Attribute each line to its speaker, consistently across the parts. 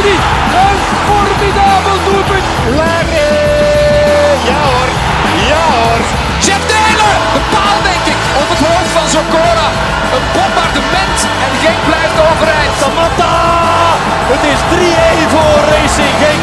Speaker 1: Een formidabel doelpunt.
Speaker 2: Larry. Ja hoor, ja hoor.
Speaker 3: Jeff Taylor, de paal denk ik, op het hoofd van Zokora. Een bombardement en Genk blijft overeind.
Speaker 2: Samatta. Het is 3-1 voor Racing Genk.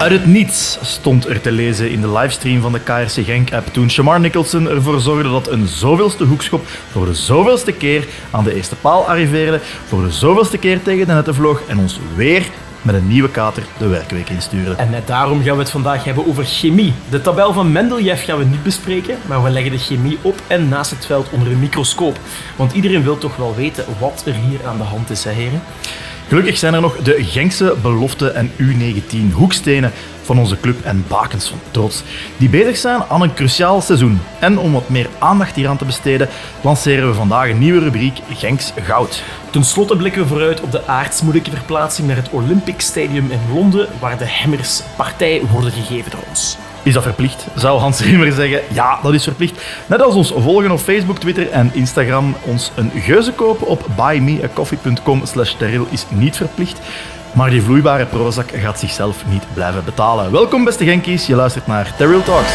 Speaker 4: Uit het niets stond er te lezen in de livestream van de KRC Genk-app toen Shamar Nicholson ervoor zorgde dat een zoveelste hoekschop voor de zoveelste keer aan de eerste paal arriveerde, voor de zoveelste keer tegen de netten vloog en ons weer met een nieuwe kater de werkweek instuurde.
Speaker 5: En net daarom gaan we het vandaag hebben over chemie. De tabel van Mendeljev gaan we niet bespreken, maar we leggen de chemie op en naast het veld onder een microscoop. Want iedereen wil toch wel weten wat er hier aan de hand is, hè heren?
Speaker 4: Gelukkig zijn er nog de Genkse belofte en U19 hoekstenen van onze club en bakens van trots, die bezig zijn aan een cruciaal seizoen. En om wat meer aandacht hieraan te besteden, lanceren we vandaag een nieuwe rubriek Genks Goud.
Speaker 5: Ten slotte blikken we vooruit op de aardsmoeilijke verplaatsing naar het Olympic Stadium in Londen, waar de Hammers partij worden gegeven door ons.
Speaker 4: Is dat verplicht? Zou Hans Riemer zeggen, ja, dat is verplicht. Net als ons volgen op Facebook, Twitter en Instagram. Ons een geuze kopen op buymeacoffee.com slash is niet verplicht. Maar die vloeibare Prozac gaat zichzelf niet blijven betalen. Welkom beste Genkies, je luistert naar Terril Talks.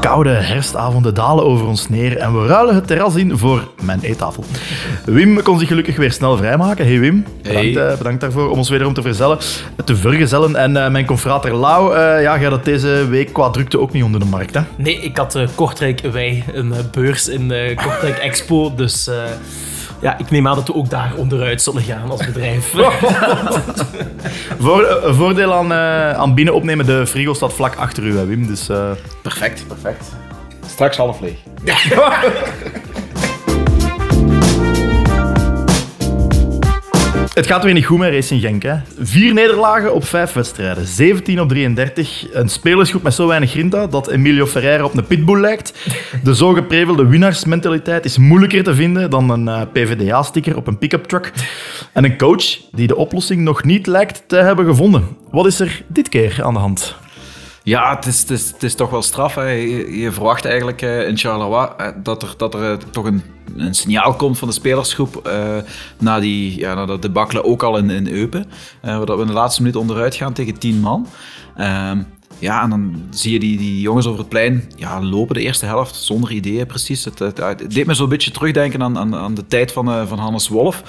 Speaker 4: Koude herfstavonden dalen over ons neer en we ruilen het terras in voor mijn eettafel. Wim kon zich gelukkig weer snel vrijmaken. Hey Wim, bedankt, eh, bedankt daarvoor om ons wederom te, verzellen, te vergezellen. En eh, mijn confrater Lau, eh, ja, gaat het deze week qua drukte ook niet onder de markt, hè?
Speaker 5: Nee, ik had Kortrijk Wij, een beurs in eh, Kortrijk Expo, dus... ja, ik neem aan dat we ook daar onderuit zullen gaan als bedrijf.
Speaker 4: Voor, eh, voordeel aan, eh, aan binnen opnemen, de frigo staat vlak achter u, hè, Wim. Dus, eh,
Speaker 2: Perfect, perfect. Straks half leeg.
Speaker 4: Het gaat weer niet goed met Racing Genk. Hè? Vier nederlagen op vijf wedstrijden. 17 op 33. Een spelersgroep met zo weinig grinta dat Emilio Ferreira op een pitbull lijkt. De zo geprevelde winnaarsmentaliteit is moeilijker te vinden dan een eh, PvdA-sticker op een pick-up truck. En een coach die de oplossing nog niet lijkt te hebben gevonden. Wat is er dit keer aan de hand?
Speaker 6: Ja, het is, het is, toch wel straf. Hè. Je, verwacht eigenlijk eh, in Charleroi eh, dat er, dat er eh, toch een, een signaal komt van de spelersgroep na, die, ja, na dat debakkelen ook al in, in Eupen. waar dat we in de laatste minuut onderuit gaan tegen tien man. Ehm, ja, en dan zie je die, die jongens over het plein ja, lopen de eerste helft zonder ideeën precies. Het, deed me zo'n beetje terugdenken aan, aan, de tijd van, eh, van Hannes Wolf.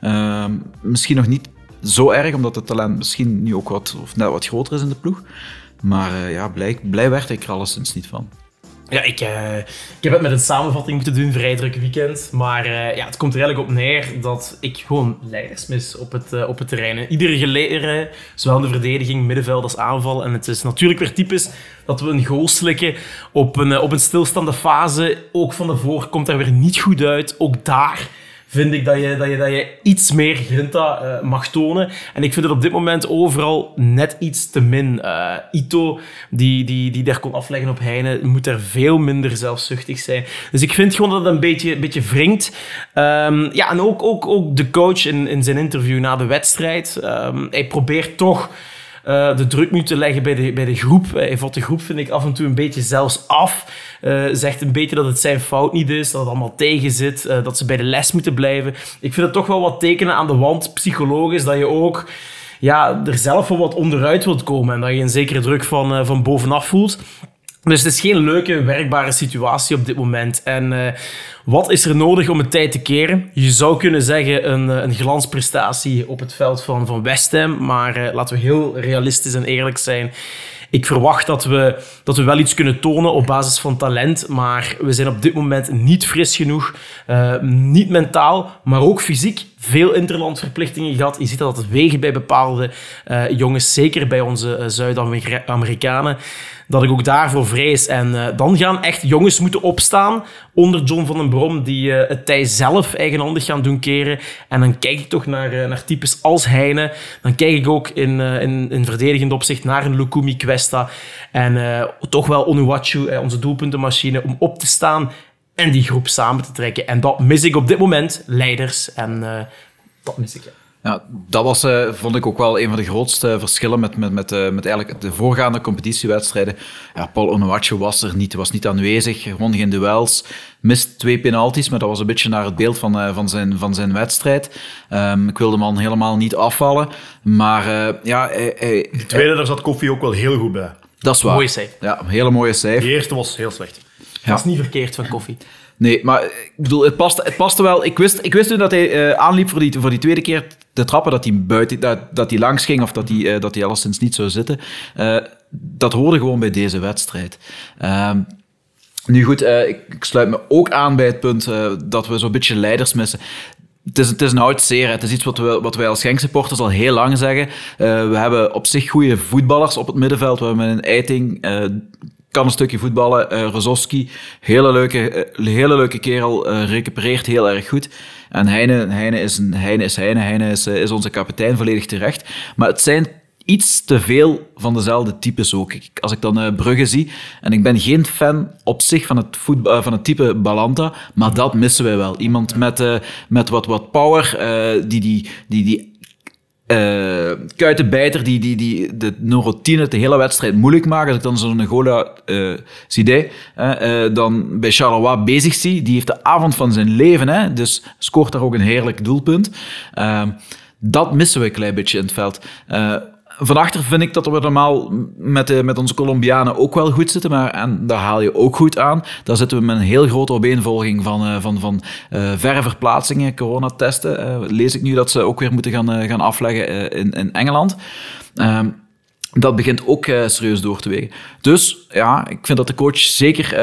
Speaker 6: Ehm, misschien nog niet zo erg, omdat het talent misschien nu ook wat, of net wat groter is in de ploeg. Maar eh, ja, blij, blij werd ik er alleszins niet van.
Speaker 5: Ja, ik, eh, ik heb het met een samenvatting moeten doen, vrij druk weekend. Maar eh, ja, het komt er eigenlijk op neer dat ik gewoon leiders mis op het, op het terrein. Iedere geleden, zowel in de verdediging, middenveld als aanval. En het is natuurlijk weer typisch dat we een goostelijke op een, op een stilstaande fase, ook van de voor, komt daar weer niet goed uit. Ook daar vind ik dat je, dat je, dat je iets meer grinta eh, mag tonen. En ik vind het op dit moment overal net iets te min. Eh, Ito, die, die, die daar kon afleggen op Heine, moet er veel minder zelfzuchtig zijn. Dus ik vind gewoon dat het een beetje, een beetje wringt. Ehm, ja, en ook, ook, ook de coach in, in zijn interview na de wedstrijd. ehm, hij probeert toch eh, de druk nu te leggen bij de, bij de groep. Eh, Hij vat de groep, vind ik, af en toe een beetje zelfs af. Eh, zegt een beetje dat het zijn fout niet is, dat het allemaal tegen zit, dat ze bij de les moeten blijven. Ik vind het toch wel wat tekenen aan de wand, psychologisch, dat je ook ja, er zelf wel wat onderuit wilt komen en dat je een zekere druk van, van bovenaf voelt. Dus het is geen leuke, werkbare situatie op dit moment. En eh, wat is er nodig om het tijd te keren? Je zou kunnen zeggen een, eh, een glansprestatie op het veld van, van West Ham. Maar eh, laten we heel realistisch en eerlijk zijn. Ik verwacht dat we, dat we wel iets kunnen tonen op basis van talent. Maar we zijn op dit moment niet fris genoeg. Eh, niet mentaal, maar ook fysiek. Veel interlandverplichtingen gehad. Je ziet dat het wegen bij bepaalde jongens. Zeker bij onze Zuid-Amerikanen dat ik ook daarvoor vrees. En eh, dan gaan echt jongens moeten opstaan onder John van den Brom, die eh, het tij zelf eigenhandig gaan doen keren. En dan kijk ik toch naar, eh, naar types als Heine. Dan kijk ik ook in, in, in verdedigend opzicht naar een Lukumi Questa. En toch wel Onuwachu, onze doelpuntenmachine, om op te staan en die groep samen te trekken. En dat mis ik op dit moment, leiders. En dat mis ik. Ja.
Speaker 6: Ja, dat was, eh, vond ik ook wel een van de grootste verschillen met, met, met, eh, met eigenlijk de voorgaande competitiewedstrijden. Ja, Paul Onuachu was er niet, was niet aanwezig, won geen duels, mist twee penalties, maar dat was een beetje naar het beeld van, eh, van, zijn, van zijn wedstrijd. Ehm, ik wilde de man helemaal niet afvallen, maar eh, ja, hij- hij-
Speaker 4: De tweede, daar zat Koffie ook wel heel goed bij.
Speaker 6: dat is waar.
Speaker 5: Mooie cijfer.
Speaker 6: Ja, een hele mooie cijfer.
Speaker 4: De eerste was heel slecht.
Speaker 5: Dat is niet verkeerd van koffie.
Speaker 6: Nee, maar ik bedoel, het paste, het paste wel. Ik wist, ik wist toen dat hij eh, aanliep voor die, voor die tweede keer te trappen, dat hij, buiten, dat, dat hij langs ging of dat hij, eh, dat hij alleszins niet zou zitten. Eh, dat hoorde gewoon bij deze wedstrijd. Ehm, nu goed, ik, ik sluit me ook aan bij het punt dat we zo'n beetje leiders missen. Het is, het is een oud zeer. Het is iets wat, we, wat wij als Genk-supporters al heel lang zeggen. We hebben op zich goede voetballers op het middenveld. We hebben een Eiting, kan een stukje voetballen. Eh Rozowski, hele leuke, eh, hele leuke kerel, eh, recupereert heel erg goed. En Heine, Heine is een, Heine is Heine, Heine is, is onze kapitein, volledig terecht. Maar het zijn iets te veel van dezelfde types ook. Als ik dan Brugge zie, en ik ben geen fan op zich van het, voetbal, van het type Balanta, maar dat missen wij wel. Iemand met, met wat, wat power, die die, die, die eh kuitenbijter die, die, die de neurotine de hele wedstrijd moeilijk maken. Als ik dan zo'n Gola eh Sidé eh, eh, dan bij Charleroi bezig zie, die heeft de avond van zijn leven, hè, dus scoort daar ook een heerlijk doelpunt. Ehm, dat missen we een klein beetje in het veld. Van achter vind ik dat we normaal met, met onze Colombianen ook wel goed zitten, maar en daar haal je ook goed aan. Daar zitten we met een heel grote opeenvolging van, eh, van, van eh, verre verplaatsingen, coronatesten. Eh, lees ik nu dat ze ook weer moeten gaan, gaan afleggen in, in Engeland. Ehm, dat begint ook serieus door te wegen. Dus ja, ik vind dat de coach zeker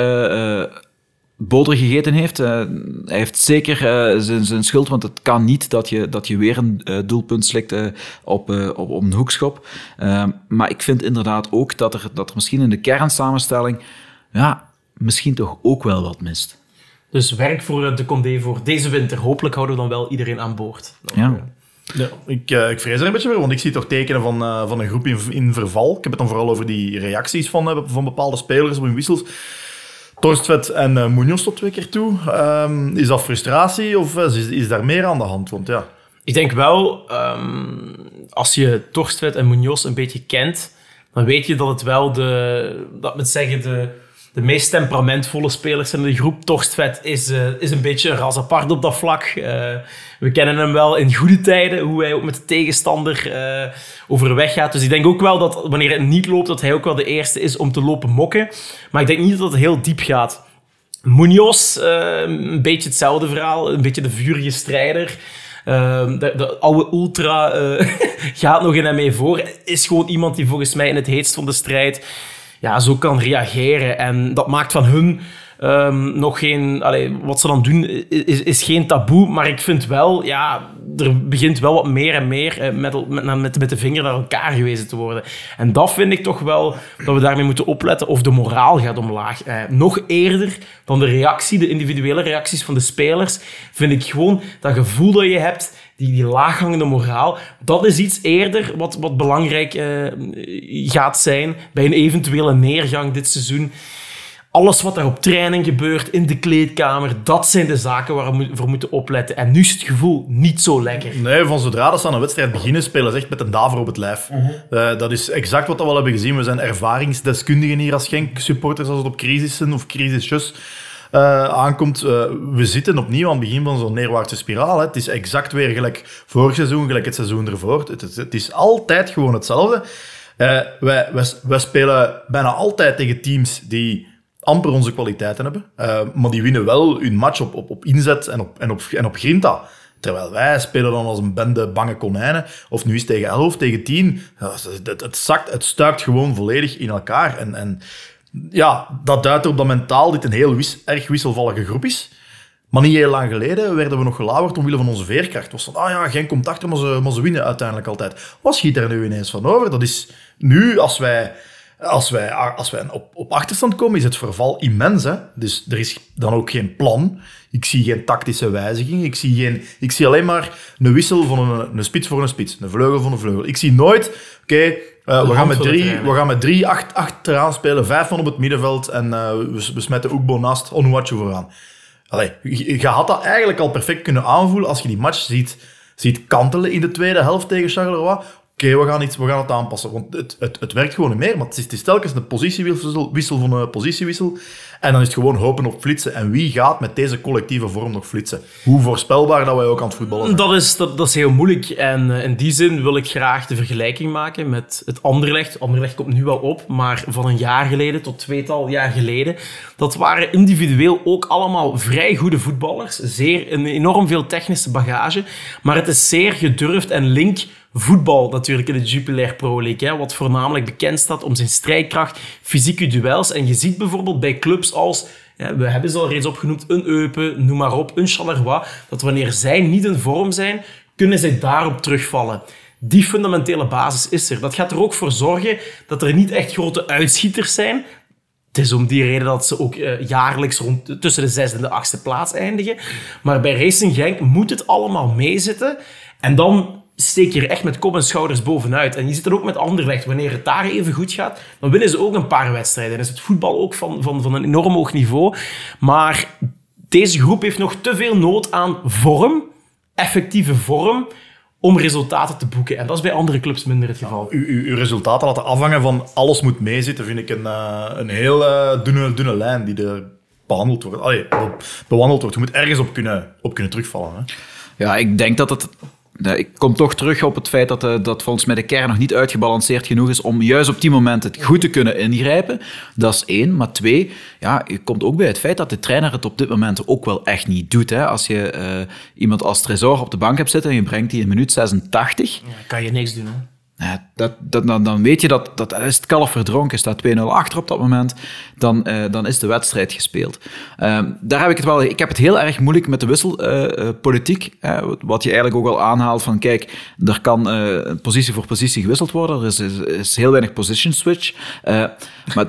Speaker 6: boter gegeten heeft. Eh, hij heeft zeker eh, zijn, zijn schuld, want het kan niet dat je, dat je weer een eh, doelpunt slikt eh, op, eh, op, op een hoekschop. Maar ik vind inderdaad ook dat er, dat er misschien in de kernsamenstelling ja, misschien toch ook wel wat mist.
Speaker 5: Dus werk voor de Condé voor deze winter. Hopelijk houden we dan wel iedereen aan boord.
Speaker 6: Ja.
Speaker 4: Ja, ik, eh, ik vrees er een beetje voor, want ik zie toch tekenen van, eh, van een groep in, in verval. Ik heb het dan vooral over die reacties van, van bepaalde spelers op hun wissels. Torstvet en uh, Munoz tot twee keer toe. Ehm, is dat frustratie of eh, is, is daar meer aan de hand? Want ja,
Speaker 5: Ik denk wel, ehm, als je Torstvet en Munoz een beetje kent, dan weet je dat het wel de, dat moet zeggen, de, de meest temperamentvolle spelers in de groep. Torstvet is, eh, is een beetje een ras apart op dat vlak. Eh, we kennen hem wel in goede tijden, hoe hij ook met de tegenstander eh, overweg gaat. Dus ik denk ook wel dat wanneer het niet loopt, dat hij ook wel de eerste is om te lopen mokken. Maar ik denk niet dat het heel diep gaat. Munoz, een beetje hetzelfde verhaal. Een beetje de vurige strijder. De, de oude ultra gaat nog in hem mee voor. Is gewoon iemand die volgens mij in het heetst van de strijd ja, zo kan reageren. En dat maakt van hun ehm, nog geen... Allee, wat ze dan doen is, is geen taboe. Maar ik vind wel, ja, er begint wel wat meer en meer eh, met, met, met, de vinger naar elkaar gewezen te worden. En dat vind ik toch wel dat we daarmee moeten opletten of de moraal gaat omlaag. Eh, nog eerder dan de reactie, de individuele reacties van de spelers, vind ik gewoon dat gevoel dat je hebt, die, die laaghangende moraal, dat is iets eerder wat, wat belangrijk eh, gaat zijn bij een eventuele neergang dit seizoen. Alles wat er op training gebeurt, in de kleedkamer, dat zijn de zaken waar we voor moeten opletten. En nu is het gevoel niet zo lekker.
Speaker 4: Nee, van zodra dat ze aan een wedstrijd beginnen, spelen ze echt met een daver op het lijf. Eh, dat is exact wat we al hebben gezien. We zijn ervaringsdeskundigen hier als Genk-supporters als het op crisissen of crisisjes eh, aankomt. Eh, we zitten opnieuw aan het begin van zo'n neerwaartse spiraal. Hè. Het is exact weer gelijk vorig seizoen, gelijk het seizoen ervoor. Het, het is altijd gewoon hetzelfde. Eh, wij, wij, wij spelen bijna altijd tegen teams die amper onze kwaliteiten hebben. Maar die winnen wel hun match op, op, op inzet en op, en, op, en op grinta. Terwijl wij spelen dan als een bende bange konijnen. Of nu is tegen 11 of tegen 10. Ja, het, het, het zakt, het stuikt gewoon volledig in elkaar. En, en ja, dat duidt erop dat mentaal dit een heel erg wisselvallige groep is. Maar niet heel lang geleden werden we nog gelauwerd omwille van onze veerkracht. Was van, ah ja, geen komt achter, maar ze, maar ze winnen uiteindelijk altijd. Wat schiet er nu ineens van over? Dat is nu, als wij, als wij, als wij op, op achterstand komen, is het verval immens. Hè? Dus er is dan ook geen plan. Ik zie geen tactische wijziging. Ik zie, geen, ik zie alleen maar een wissel van een, een spits voor een spits. Een vleugel voor een vleugel. Ik zie nooit, oké, eh, we, gaan met
Speaker 5: van
Speaker 4: drie, we gaan met drie acht, achteraan spelen, vijf man op het middenveld en eh, we, we smetten Oekbo naast Onuachu vooraan. Allee, je, je had dat eigenlijk al perfect kunnen aanvoelen als je die match ziet, ziet kantelen in de tweede helft tegen Charleroi. Oké, we, gaan iets- we gaan het aanpassen. Want het, het, het werkt gewoon niet meer. Maar het is, het is telkens een positiewissel wissel van een positiewissel. En dan is het gewoon hopen op flitsen. En wie gaat met deze collectieve vorm nog flitsen? Hoe voorspelbaar dat wij ook aan het voetballen zijn.
Speaker 5: Dat is, dat, dat is heel moeilijk. En eh, in die zin wil ik graag de vergelijking maken met het Anderlecht. Anderlecht komt nu wel op, maar van een jaar geleden tot tweetal jaar geleden. Dat waren individueel ook allemaal vrij goede voetballers. Zeer, een enorm veel technische bagage. Maar het is zeer gedurfd en link voetbal natuurlijk in de Jupiler Pro League. Hè, wat voornamelijk bekend staat om zijn strijdkracht, fysieke duels. En je ziet bijvoorbeeld bij clubs als... Ja, we hebben ze al reeds opgenoemd, een Eupen, noem maar op, een Charleroi, dat wanneer zij niet in vorm zijn, kunnen zij daarop terugvallen. Die fundamentele basis is er. Dat gaat er ook voor zorgen dat er niet echt grote uitschieters zijn. Het is om die reden dat ze ook eh, jaarlijks rond tussen de zesde en de achtste plaats eindigen. Maar bij Racing Genk moet het allemaal meezitten. En dan steek je er echt met kop en schouders bovenuit. En je ziet het ook met Anderlecht. Wanneer het daar even goed gaat, dan winnen ze ook een paar wedstrijden. En is het voetbal ook van, van, van een enorm hoog niveau. Maar deze groep heeft nog te veel nood aan vorm, effectieve vorm, om resultaten te boeken. En dat is bij andere clubs minder het geval.
Speaker 4: uw, uw, uw resultaten laten afhangen van alles moet meezitten, vind ik een, eh, een heel eh, dunne, dunne lijn die er behandeld wordt. Allee, be- bewandeld wordt. Je moet ergens op kunnen, op kunnen terugvallen. Hè.
Speaker 6: Ja, ik denk dat het. Ik kom toch terug op het feit dat, eh, dat volgens mij de kern nog niet uitgebalanceerd genoeg is om juist op die moment het goed te kunnen ingrijpen. Dat is één. Maar twee, ja, je komt ook bij het feit dat de trainer het op dit moment ook wel echt niet doet. Hè. Als je eh, iemand als Tresor op de bank hebt zitten en je brengt die in minuut 86,
Speaker 5: Ja, kan je niks doen.
Speaker 6: Ja, dat, dat, dan, dan weet je dat, dat is het kalf verdronken, staat 2-0 achter op dat moment, dan, eh, dan is de wedstrijd gespeeld. Ehm, daar heb ik het wel, ik heb het heel erg moeilijk met de wisselpolitiek, wat je eigenlijk ook al aanhaalt van kijk, er kan eh, positie voor positie gewisseld worden, er is, is, is heel weinig position switch, Eh, maar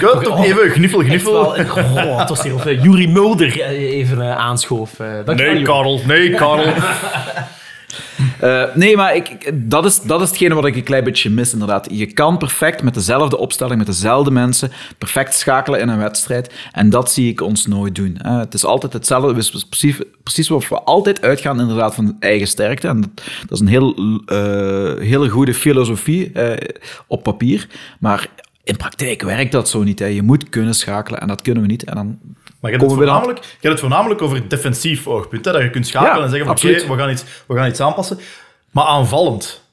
Speaker 4: Goed, toch even gniffel, gniffel.
Speaker 5: Echt wel, oh, het was of uh, Yuri Mulder eh, even eh, aanschoof. eh.
Speaker 4: Nee. Karel. Nee, Karel.
Speaker 6: Eh, nee, maar ik, dat, is, dat is hetgene wat ik een klein beetje mis, inderdaad. Je kan perfect met dezelfde opstelling, met dezelfde mensen, perfect schakelen in een wedstrijd. En dat zie ik ons nooit doen. het is altijd hetzelfde. Precies, precies wat we altijd uitgaan, inderdaad, van eigen sterkte. En dat, dat is een heel, eh, hele goede filosofie eh, op papier. Maar in praktijk werkt dat zo niet. Hè. Je moet kunnen schakelen en dat kunnen we niet. En dan
Speaker 4: Maar je hebt, het voornamelijk, je hebt het voornamelijk over het defensief oogpunt. Hè, dat je kunt schakelen
Speaker 6: Ja,
Speaker 4: en zeggen van oké, we, gaan iets, we gaan iets aanpassen. Maar aanvallend,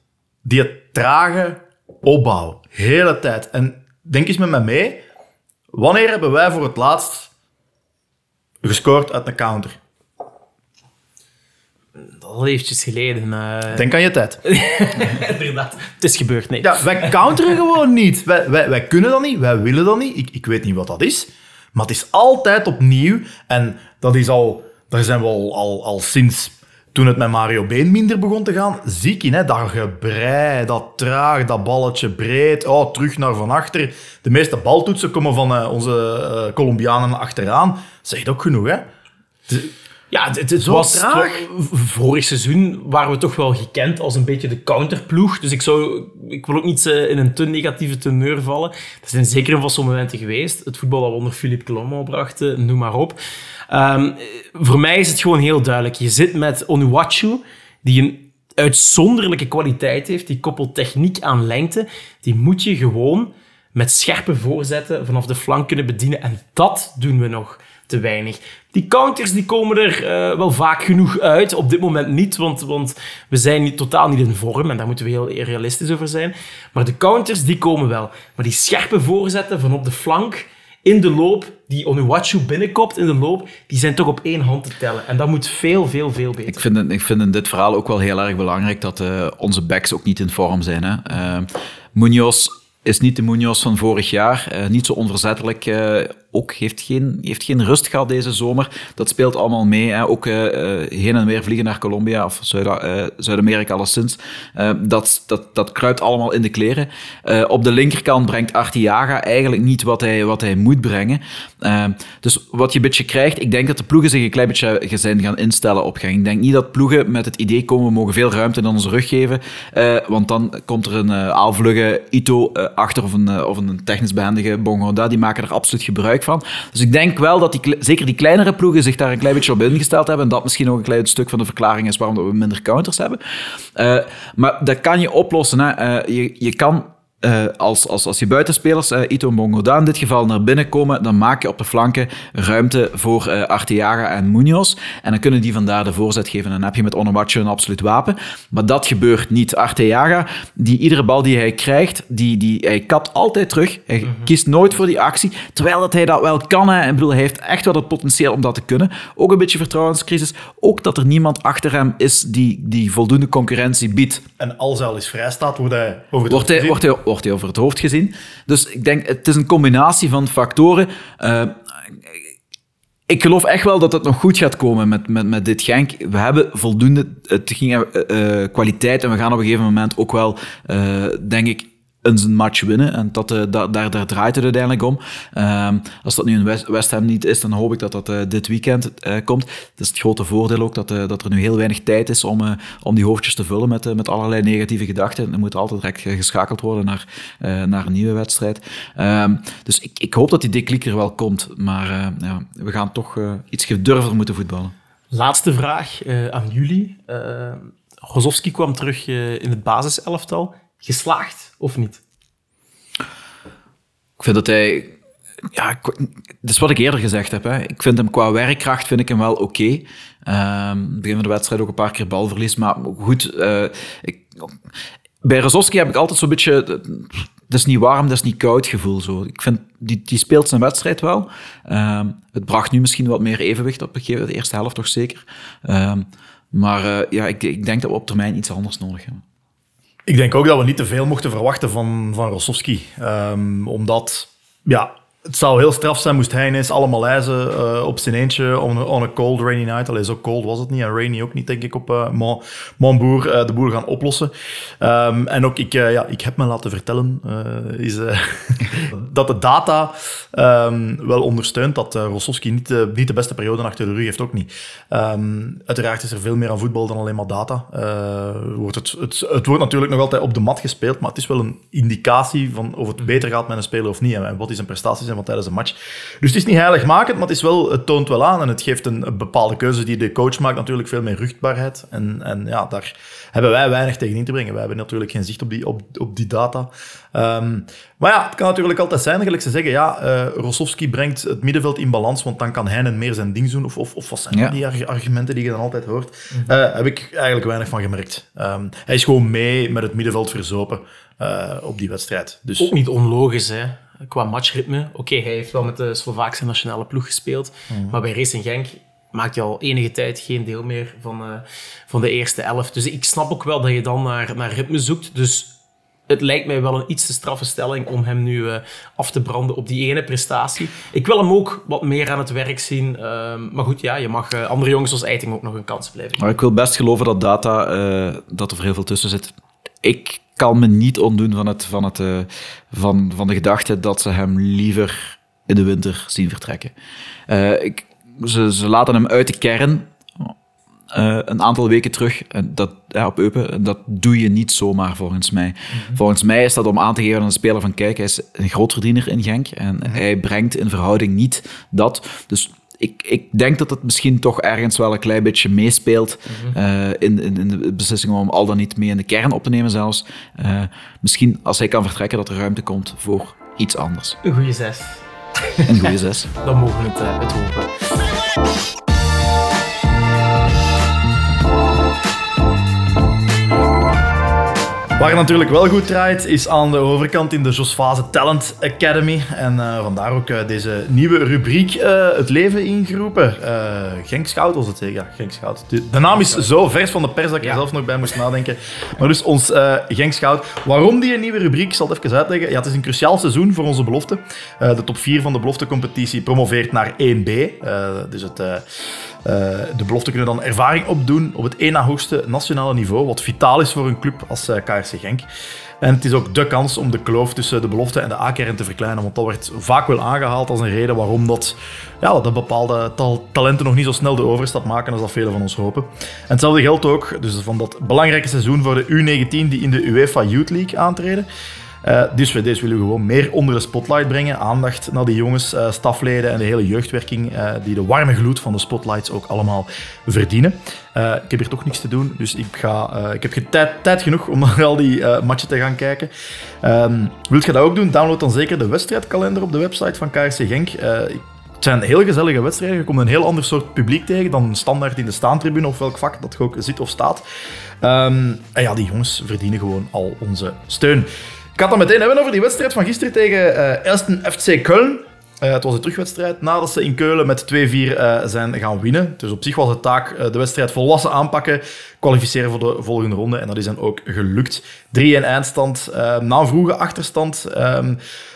Speaker 4: die trage opbouw, hele tijd. En denk eens met mij mee, wanneer hebben wij voor het laatst gescoord uit een counter?
Speaker 5: Al eventjes geleden. eh,
Speaker 4: Denk aan je tijd.
Speaker 5: inderdaad, het is gebeurd. Nee.
Speaker 4: Ja, wij counteren gewoon niet. Wij, wij, wij kunnen dat niet, wij willen dat niet. Ik, ik weet niet wat dat is. Maar het is altijd opnieuw. En dat is al, daar zijn we al, al, sinds toen het met Mario Been minder begon te gaan, ziek in. Hè? Dat gebrei, dat traag, dat balletje breed. Oh, terug naar van achter. De meeste baltoetsen komen van eh, onze eh, Colombianen achteraan. Zegt ook genoeg, hè?
Speaker 5: Ja, het, was
Speaker 4: traag.
Speaker 5: vorig seizoen waren we toch wel gekend als een beetje de counterploeg. Dus ik, zou, ik wil ook niet eh, in een te negatieve teneur vallen. Er zijn zeker een vaste momenten geweest. Het voetbal dat we onder Philippe Colombo brachten, noem maar op. Ehm, voor mij is het gewoon heel duidelijk. Je zit met Onuachu, die een uitzonderlijke kwaliteit heeft. Die koppelt techniek aan lengte. Die moet je gewoon met scherpe voorzetten vanaf de flank kunnen bedienen. En dat doen we nog te weinig. Die counters die komen er eh, wel vaak genoeg uit. Op dit moment niet, want, want we zijn niet, totaal niet in vorm. En daar moeten we heel realistisch over zijn. Maar de counters die komen wel. Maar die scherpe voorzetten van op de flank, in de loop, die Onuachu binnenkopt in de loop, die zijn toch op één hand te tellen. En dat moet veel, veel, veel beter.
Speaker 6: Ik vind, ik vind in dit verhaal ook wel heel erg belangrijk dat eh, onze backs ook niet in vorm zijn. Hè. Eh, Munoz is niet de Munoz van vorig jaar. niet zo onverzettelijk. Ook heeft geen, heeft geen rust gehad deze zomer. Dat speelt allemaal mee. Hè. Ook eh, eh, heen en weer vliegen naar Colombia of eh, Zuid-Amerika alleszins. Eh, dat, dat, dat kruipt allemaal in de kleren. Op de linkerkant brengt Artiaga eigenlijk niet wat hij, wat hij moet brengen. Dus wat je een beetje krijgt, ik denk dat de ploegen zich een klein beetje zijn gaan instellen op gang. Ik denk niet dat ploegen met het idee komen, we mogen veel ruimte in onze rug geven, want dan komt er een aalvlugge Ito achter of een, of een technisch behendige Bongoda, die maken er absoluut gebruik van. Van. Dus ik denk wel dat die, zeker die kleinere ploegen zich daar een klein beetje op ingesteld hebben. En dat misschien ook een klein stuk van de verklaring is waarom we minder counters hebben. Eh, maar dat kan je oplossen. Hè. Eh, je, je kan eh, als, als, als je buitenspelers, eh, Ito en Bongoda in dit geval, naar binnen komen, dan maak je op de flanken ruimte voor eh Arteaga en Munoz. En dan kunnen die vandaar de voorzet geven. En dan heb je met Onomacho een absoluut wapen. Maar dat gebeurt niet. Arteaga, die iedere bal die hij krijgt, die, die, hij kapt altijd terug. Hij kiest nooit voor die actie. Terwijl dat hij dat wel kan. Hè. Ik bedoel, hij heeft echt wel het potentieel om dat te kunnen. Ook een beetje vertrouwenscrisis. Ook dat er niemand achter hem is die, die voldoende concurrentie biedt.
Speaker 4: En als hij al eens vrij staat, wordt hij over het
Speaker 6: Wordt hij,
Speaker 4: hoofd
Speaker 6: wordt, hij, wordt hij over het hoofd gezien. Dus ik denk, het is een combinatie van factoren. Eh, ik geloof echt wel dat het nog goed gaat komen met, met, met dit Genk. We hebben voldoende het ging, eh, eh, kwaliteit en we gaan op een gegeven moment ook wel, denk ik, eens een match winnen. En dat, eh, da- daar, daar draait het uiteindelijk om. Ehm, als dat nu in West, Ham niet is, dan hoop ik dat dat eh, dit weekend eh, komt. Het is het grote voordeel ook dat, dat er nu heel weinig tijd is om, om die hoofdjes te vullen met, met allerlei negatieve gedachten. Er moet altijd direct geschakeld worden naar, naar een nieuwe wedstrijd. Ehm, dus ik, ik hoop dat die deklik er wel komt. Maar ja, we gaan toch iets gedurfder moeten voetballen.
Speaker 5: Laatste vraag aan jullie. Rozovski kwam terug in het basiselftal. Geslaagd of niet?
Speaker 6: Ik vind dat hij... Ja, dat is wat ik eerder gezegd heb. Hè. Ik vind hem qua werkkracht vind ik hem wel oké. Ehm, het begin van de wedstrijd ook een paar keer balverlies. Maar goed, eh, ik, bij Rozovski heb ik altijd zo'n beetje... Het is niet warm, dat is niet koud gevoel. Zo. Ik vind, die, die speelt zijn wedstrijd wel. Ehm, het bracht nu misschien wat meer evenwicht op een gegeven de eerste helft toch zeker. Ehm, maar eh, ja, ik, ik denk dat we op termijn iets anders nodig hebben.
Speaker 4: Ik denk ook dat we niet te veel mochten verwachten van, van Rossovski. Ehm, omdat, ja, het zou heel straf zijn moest hij ineens allemaal lijzen eh, op zijn eentje on, on a cold rainy night. Allee, zo cold was het niet en rainy ook niet, denk ik, op uh, Mon, Montbourg eh, de boel gaan oplossen. Ehm, en ook, ik, ja, ik heb me laten vertellen is, dat de data ehm, wel ondersteunt dat Rossovski niet, de- niet de beste periode achter de rug heeft, ook niet. Ehm, uiteraard is er veel meer aan voetbal dan alleen maar data. Wordt het, het, het wordt natuurlijk nog altijd op de mat gespeeld, maar het is wel een indicatie van of het beter gaat met een speler of niet en, en wat is zijn prestatie zijn van tijdens een match. Dus het is niet heiligmakend, maar het, is wel, het toont wel aan en het geeft een, een bepaalde keuze die de coach maakt natuurlijk veel meer ruchtbaarheid. En, en ja, daar hebben wij weinig tegen in te brengen. Wij hebben natuurlijk geen zicht op die, op, op die data. Ehm, maar ja, het kan natuurlijk altijd zijn, gelijk ze zeggen, ja, eh Rossovski brengt het middenveld in balans, want dan kan Heinen meer zijn ding doen. Of, of, of wat zijn
Speaker 6: Ja.
Speaker 4: die arg- argumenten die je dan altijd hoort? Eh, heb ik eigenlijk weinig van gemerkt. Ehm, hij is gewoon mee met het middenveld verzopen eh, op die wedstrijd. Dus
Speaker 5: Ook niet onlogisch, hè? Qua matchritme. Oké, hij heeft wel met de Slovaakse nationale ploeg gespeeld. Maar bij Racing Genk maakt hij al enige tijd geen deel meer van, eh, van de eerste elf. Dus ik snap ook wel dat je dan naar, naar ritme zoekt. Dus het lijkt mij wel een iets te straffe stelling om hem nu eh, af te branden op die ene prestatie. Ik wil hem ook wat meer aan het werk zien. ehm, maar goed, ja, je mag eh, andere jongens als Eiting ook nog een kans blijven.
Speaker 6: Maar ik wil best geloven dat data, dat er heel veel tussen zit. Ik kan me niet ontdoen van, het, van, het, eh, van, van de gedachte dat ze hem liever in de winter zien vertrekken. Eh, ik, ze, ze laten hem uit de kern eh, een aantal weken terug en dat, ja, op Eupen. En Dat doe je niet zomaar volgens mij. Volgens mij is dat om aan te geven aan een speler van kijk, hij is een grootverdiener in Genk en hij brengt in verhouding niet dat. Dus ik, ik denk dat het misschien toch ergens wel een klein beetje meespeelt eh, in, in, in de beslissing om al dan niet mee in de kern op te nemen zelfs. Eh, misschien als hij kan vertrekken dat er ruimte komt voor iets anders.
Speaker 5: Een goede zes.
Speaker 6: Een goede zes.
Speaker 5: Dan mogen we het, eh, het hopen.
Speaker 4: Waar het natuurlijk wel goed draait, is aan de overkant in de Jos Fase Talent Academy. En eh, vandaar ook eh, deze nieuwe rubriek eh, het leven ingeroepen. Genk Scout was het zeker? Ja, Genk Scout. De, de naam is zo vers van de pers dat ik er zelf nog bij moest nadenken. Maar dus ons Genk Scout. Waarom die nieuwe rubriek? Ik zal het even uitleggen. Ja, het is een cruciaal seizoen voor onze belofte. De top 4 van de beloftecompetitie promoveert naar 1B. Eh, dus het... eh, de belofte kunnen dan ervaring opdoen op het één na hoogste nationale niveau, wat vitaal is voor een club als eh, KRC Genk. En het is ook de kans om de kloof tussen de belofte en de A-kern te verkleinen, want dat wordt vaak wel aangehaald als een reden waarom dat, ja, dat bepaalde tal- talenten nog niet zo snel de overstap maken als dat velen van ons hopen. En hetzelfde geldt ook dus van dat belangrijke seizoen voor de U19 die in de UEFA Youth League aantreden. Eh, dus we deze willen we gewoon meer onder de spotlight brengen. Aandacht naar die jongens, eh, stafleden en de hele jeugdwerking eh, die de warme gloed van de spotlights ook allemaal verdienen. Ik heb hier toch niks te doen, dus ik, ga, ik heb tijd, tijd genoeg om naar al die matchen te gaan kijken. Ehm, wilt je dat ook doen? Download dan zeker de wedstrijdkalender op de website van KRC Genk. Het zijn heel gezellige wedstrijden. Je komt een heel ander soort publiek tegen dan standaard in de staantribune of welk vak dat je ook zit of staat. Ehm, en ja, die jongens verdienen gewoon al onze steun. Ik ga het meteen hebben over die wedstrijd van gisteren tegen eh Elsten FC Köln. Eh, het was een terugwedstrijd nadat ze in Keulen met 2-4 eh, zijn gaan winnen. Dus op zich was de taak eh, de wedstrijd volwassen aanpakken, kwalificeren voor de volgende ronde. En dat is dan ook gelukt. 3-1 eindstand, eh, na vroege achterstand. Ehm,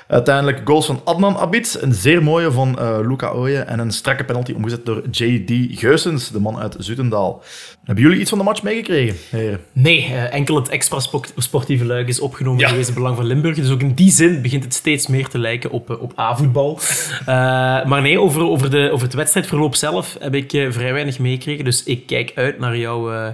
Speaker 4: uiteindelijk goals van Adnan Abid, een zeer mooie van eh, Luca Ooyen en een strakke penalty omgezet door J.D. Geusens, de man uit Zutendaal. Hebben jullie iets van de match meegekregen, heren?
Speaker 5: Nee, eh, enkel het extra sport- sportieve luik is opgenomen
Speaker 4: Ja.
Speaker 5: geweest in Belang van Limburg. Dus ook in die zin begint het steeds meer te lijken op, op A-voetbal. Maar nee, over, over, de, over het wedstrijdverloop zelf heb ik vrij weinig meegekregen. Dus ik kijk uit naar jouw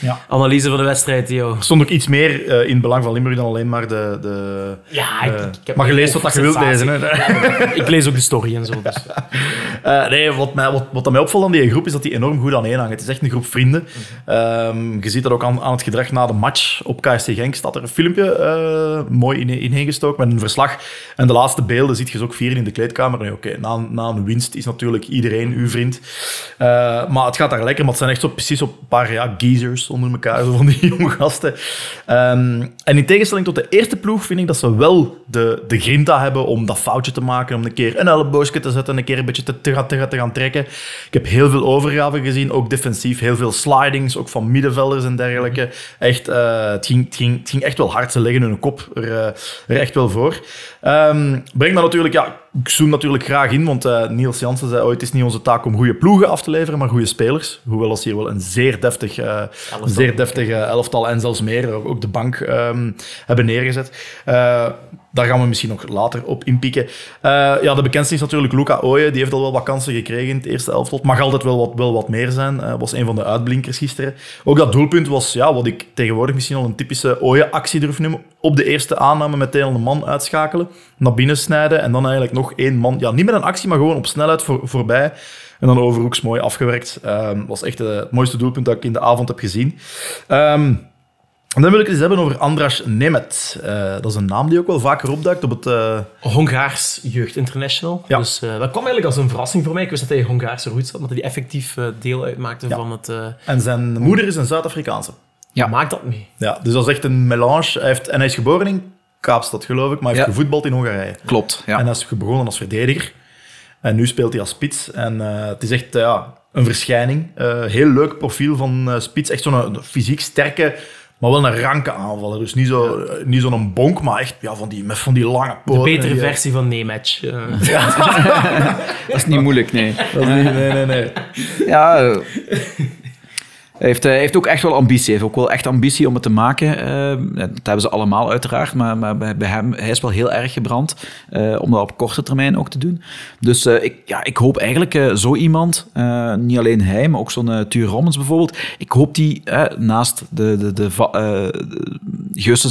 Speaker 4: Ja.
Speaker 5: analyse van de wedstrijd, Jo.
Speaker 4: Er stond ook iets meer eh, in het belang van Limburg dan alleen maar de... de
Speaker 5: Ja, ik,
Speaker 4: eh,
Speaker 5: ik heb
Speaker 4: maar je leest wat dat je wilt lezen. Hè?
Speaker 5: Ik lees ook de story en zo. Dus.
Speaker 4: Eh, nee, wat mij, wat, wat mij opvalt aan die groep is dat die enorm goed aan één hangt. Het is echt een groep vrienden. Ehm, je ziet dat ook aan, aan het gedrag na de match. Op KSC Genk staat er een filmpje eh, mooi in, ineengestoken met een verslag. En de laatste beelden ziet je ze ook vieren in de kleedkamer. Nee, oké, na, na een winst is natuurlijk iedereen uw vriend. Eh, maar het gaat daar lekker, maar het zijn echt zo precies op een paar ja, geezers onder elkaar, zo van die jonge gasten. Ehm, en in tegenstelling tot de eerste ploeg vind ik dat ze wel de, de grinta hebben om dat foutje te maken, om een keer een elleboogje te zetten, een keer een beetje te, te, te, te gaan trekken. Ik heb heel veel overgaven gezien, ook defensief, heel veel slidings, ook van middenvelders en dergelijke. Echt, eh, het, ging, het, ging, het ging echt wel hard, ze leggen hun kop er, eh, echt wel voor. Ehm breng dat natuurlijk, ja, ik zoom natuurlijk graag in, want eh, Niels Jansen zei ooit, het is niet onze taak om goede ploegen af te leveren, maar goede spelers. Hoewel als hier wel een zeer deftig, eh, zeer deftig eh, elftal en zelfs meer, ook ook de bank ehm, hebben neergezet. Daar gaan we misschien nog later op inpikken. Eh, ja, de bekendste is natuurlijk Luca Ooyen. Die heeft al wel wat kansen gekregen in het eerste elftal. Mag altijd wel wat, wel wat meer zijn. Eh, was een van de uitblinkers gisteren. Ook dat doelpunt was, ja, wat ik tegenwoordig misschien al een typische Ooyen-actie durf noemen. Op de eerste aanname meteen al een man uitschakelen. Naar binnen snijden. En dan eigenlijk nog één man. Ja, niet met een actie, maar gewoon op snelheid voor, voorbij. En dan overhoeks mooi afgewerkt. Ehm was echt eh, het mooiste doelpunt dat ik in de avond heb gezien. Ehm, dan wil ik het eens hebben over Andras Nemet. Eh, dat is een naam die ook wel vaker opduikt op het... eh,
Speaker 5: Hongaars Jeugd International.
Speaker 4: Ja.
Speaker 5: Dus eh, dat kwam eigenlijk als een verrassing voor mij. Ik wist dat hij Hongaarse roots had, maar dat hij effectief deel uitmaakte
Speaker 4: Ja.
Speaker 5: van het... eh
Speaker 4: en zijn moeder is een Zuid-Afrikaanse.
Speaker 6: Ja.
Speaker 5: Maakt dat mee?
Speaker 4: Ja, dus dat is echt een melange. Hij heeft, en hij is geboren in Kaapstad, geloof ik, maar hij heeft
Speaker 6: Ja.
Speaker 4: gevoetbald in Hongarije.
Speaker 6: Klopt, ja.
Speaker 4: En hij is begonnen als verdediger. En nu speelt hij als spits. En eh, het is echt ja, een verschijning. Eh, heel leuk profiel van eh, spits. Echt zo'n fysiek sterke, maar wel een ranke aanvaller. Dus niet zo- eh, niet zo'n bonk, maar echt ja, van die, met van die lange
Speaker 5: De
Speaker 4: poten.
Speaker 5: betere
Speaker 4: en die-
Speaker 5: versie van Nematch. eh.
Speaker 6: Dat is niet moeilijk, nee.
Speaker 4: Dat is niet- nee, nee, nee.
Speaker 6: Ja, heeft, eh, heeft ook echt wel ambitie. Heeft ook wel echt ambitie om het te maken. Eh, dat hebben ze allemaal uiteraard, maar, maar bij, hem hij is wel heel erg gebrand eh, om dat op korte termijn ook te doen. Dus ik, ja, ik hoop eigenlijk zo iemand, niet alleen hij, maar ook zo'n Tuur Rommens bijvoorbeeld. Ik hoop die naast de, de, de,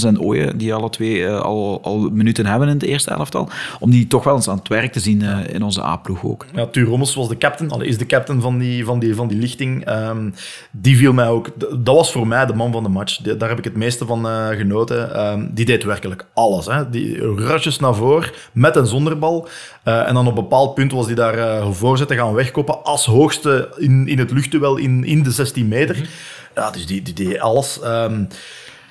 Speaker 6: en Ooyen, die alle twee al, al minuten hebben in het eerste elftal, om die toch wel eens aan het werk te zien in onze A-ploeg ook.
Speaker 4: Ja, Tuur Rommels was de captain, allee, is de captain van die, van die, van die lichting. Ehm, die viel mij ook... Dat was voor mij de man van de match. Daar heb ik het meeste van eh, genoten. Ehm, die deed werkelijk alles. Hè. Die rushes naar voren, met en zonder bal. Eh, en dan op een bepaald punt was hij daar voorzetten gaan wegkoppen als hoogste in, in het luchtduel in, in de 16 meter. Ja, dus die, die deed alles. Ehm,